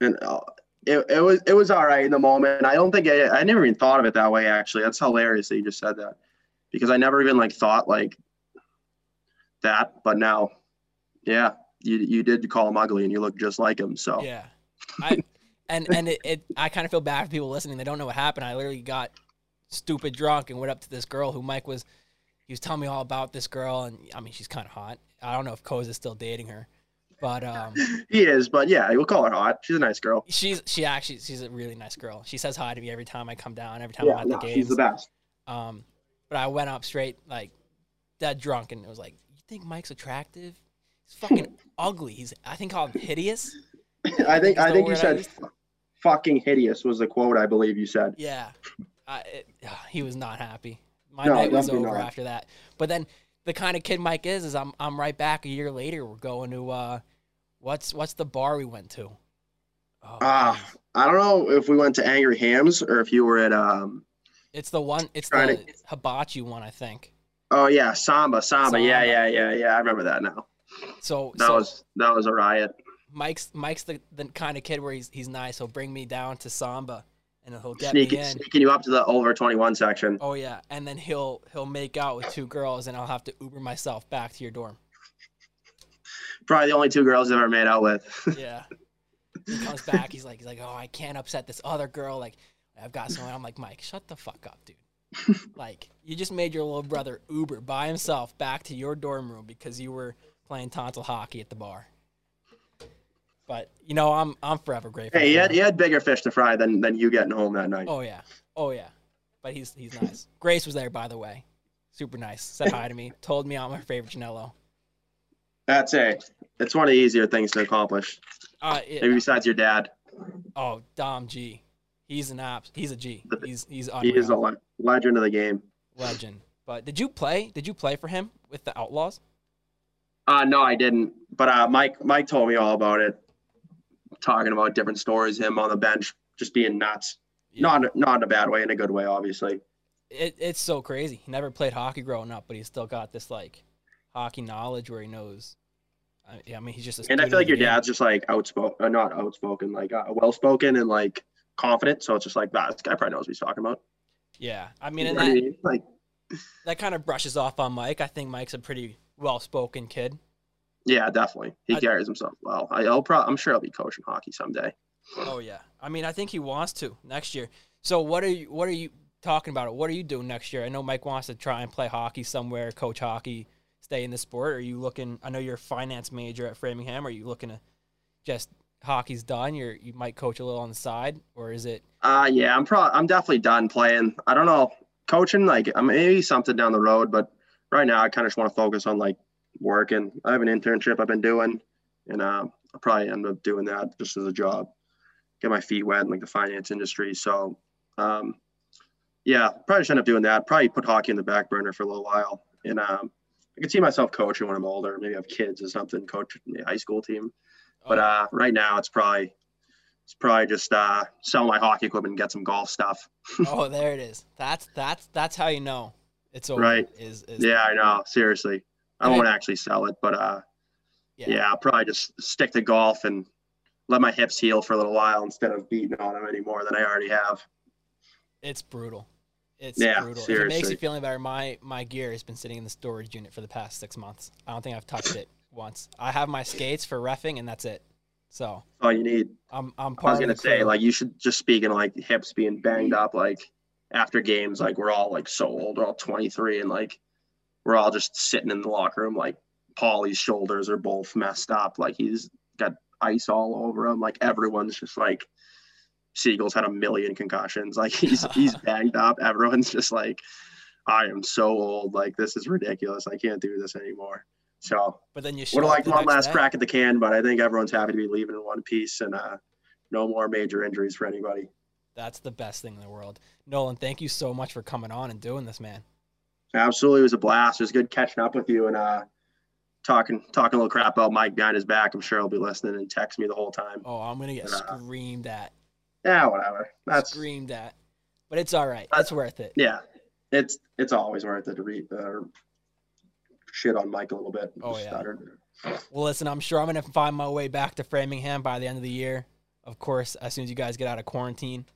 And uh, it, it was it was all right in the moment. I don't think I, I never even thought of it that way. Actually, that's hilarious that you just said that because I never even like thought like that. But now, yeah, you you did call him ugly and you look just like him. So yeah, I and and it, it I kind of feel bad for people listening. They don't know what happened. I literally got stupid drunk and went up to this girl who Mike was. He was telling me all about this girl, and I mean, she's kind of hot. I don't know if Koz is still dating her. But um, he is. But yeah, we'll call her hot. She's a nice girl. She's she actually she's a really nice girl. She says hi to me every time I come down. Every time yeah, I'm at no, the games. She's the best. Um, but I went up straight like dead drunk and it was like, you think Mike's attractive? He's fucking ugly. He's I think called hideous. I think I think you said fucking hideous was the quote I believe you said. Yeah, I, it, he was not happy. My no, night was over not. after that. But then the kind of kid Mike is is I'm I'm right back a year later. We're going to uh, what's what's the bar we went to? Oh, uh, I don't know if we went to Angry Hams or if you were at um. It's the one. It's the to... hibachi one, I think. Oh yeah, Samba, Samba, Samba. Yeah, yeah, yeah, yeah. I remember that now. So That so was that was a riot. Mike's Mike's the, the kind of kid where he's he's nice. He'll bring me down to samba, and he'll get Sneaking, me in. sneaking you up to the over 21 section. Oh yeah, and then he'll he'll make out with two girls, and I'll have to Uber myself back to your dorm. Probably the only two girls I've ever made out with. Yeah. he comes back. He's like, he's like, oh, I can't upset this other girl. Like, I've got someone. I'm like, Mike, shut the fuck up, dude. like, you just made your little brother Uber by himself back to your dorm room because you were playing tonsil hockey at the bar. But you know, I'm I'm forever grateful. hey, he had, he had bigger fish to fry than than you getting home that night. Oh yeah, oh yeah. But he's he's nice. Grace was there, by the way. Super nice. Said hi to me. Told me I'm her favorite Janello. That's it. It's one of the easier things to accomplish. Uh, it- Maybe besides your dad. oh, Dom G. He's an app. He's a G. He's he's He is a le- legend of the game. legend. But did you play? Did you play for him with the Outlaws? Uh, no, I didn't. But uh, Mike Mike told me all about it. Talking about different stories, him on the bench just being nuts. Not not in a bad way, in a good way, obviously. It, it's so crazy. He never played hockey growing up, but he's still got this like hockey knowledge where he knows. I, yeah, I mean, he's just. A And I feel like your game. dad's just like outspoken, uh, not outspoken, like uh, well spoken and like confident. So it's just like, nah, this guy probably knows what he's talking about. Yeah, I mean, and what I that mean? Like, that kind of brushes off on Mike. I think Mike's a pretty well-spoken kid. yeah, definitely. He I- carries himself well. I, I'll pro- I'm sure he'll be coaching hockey someday. Oh yeah, I mean, I think he wants to next year. So what are you? What are you talking about? What are you doing next year? I know Mike wants to try and play hockey somewhere, coach hockey, stay in the sport. Are you looking? I know you're a finance major at Framingham. Are you looking to just hockey's done? You're you might coach a little on the side, or is it? Uh, yeah, I'm probably I'm definitely done playing. I don't know, coaching like uh, maybe something down the road, but right now I kind of just want to focus on like working. I have an internship I've been doing, and uh, I'll probably end up doing that just as a job, get my feet wet in like the finance industry. So, um, yeah, probably just end up doing that. Probably put hockey in the back burner for a little while, and um, I can see myself coaching when I'm older. Maybe have kids or something, coach a high school team. But uh, right now it's probably it's probably just uh, sell my hockey equipment and get some golf stuff. oh, there it is. That's that's that's how you know it's over. Right. Is, is Yeah, I know. Seriously, I Okay. won't actually sell it, but uh, Yeah. yeah. I'll probably just stick to golf and let my hips heal for a little while instead of beating on them anymore than I already have. It's brutal. It's Yeah, brutal. If it makes you seriously. feel any better, my my gear has been sitting in the storage unit for the past six months. I don't think I've touched it once. I have my skates for refing, and that's it. So All you need. I'm I'm I was gonna say, crew. like, you should just speaking of, like hips being banged up, like after games, like we're all like so old, we're all 23, and like we're all just sitting in the locker room, like Paulie's shoulders are both messed up, like he's got ice all over him, like everyone's just like Siegel's had a million concussions, like he's he's banged up. Everyone's just like, I am so old, like this is ridiculous. I can't do this anymore. So but then you would have liked one last crack at the can, but I think everyone's happy to be leaving in one piece and uh, no more major injuries for anybody. That's the best thing in the world. Nolan, thank you so much for coming on and doing this, man. Absolutely, it was a blast. It was good catching up with you and uh, talking talking a little crap about Mike behind his back. I'm sure he'll be listening and text me the whole time. Oh, I'm gonna get Uh, screamed at. Yeah, whatever. That's screamed at. But it's all right. That's, It's worth it. yeah, it's it's always worth it to read uh, shit on Mike a little bit. Oh, yeah. Well, listen, I'm sure I'm gonna find my way back to Framingham by the end of the year. Of course, as soon as you guys get out of quarantine.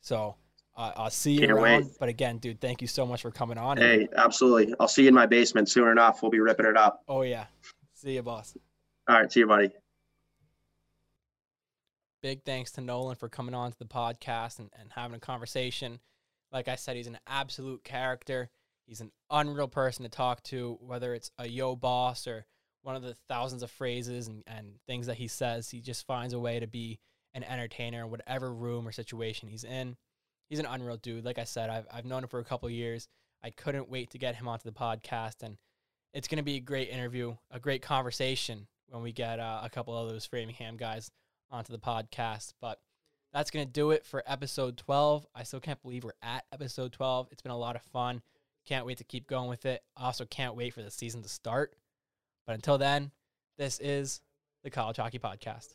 So uh, I'll see you Can't around. wait. But again, dude, thank you so much for coming on. Hey, absolutely. I'll see you in my basement soon enough. We'll be ripping it up. Oh yeah. See you, boss. All right, see you, buddy. Big thanks to Nolan for coming on to the podcast and, and having a conversation. Like I said, he's an absolute character. He's an unreal person to talk to, whether it's a yo boss or one of the thousands of phrases and, and things that he says. He just finds a way to be an entertainer in whatever room or situation he's in. He's an unreal dude. Like I said, I've, I've known him for a couple years. I couldn't wait to get him onto the podcast. And it's going to be a great interview, a great conversation when we get uh, a couple of those Framingham guys onto the podcast. But that's going to do it for episode 12. I still can't believe we're at episode 12. It's been a lot of fun. Can't wait to keep going with it. Also, can't wait for the season to start. But until then, this is the College Hockey Podcast.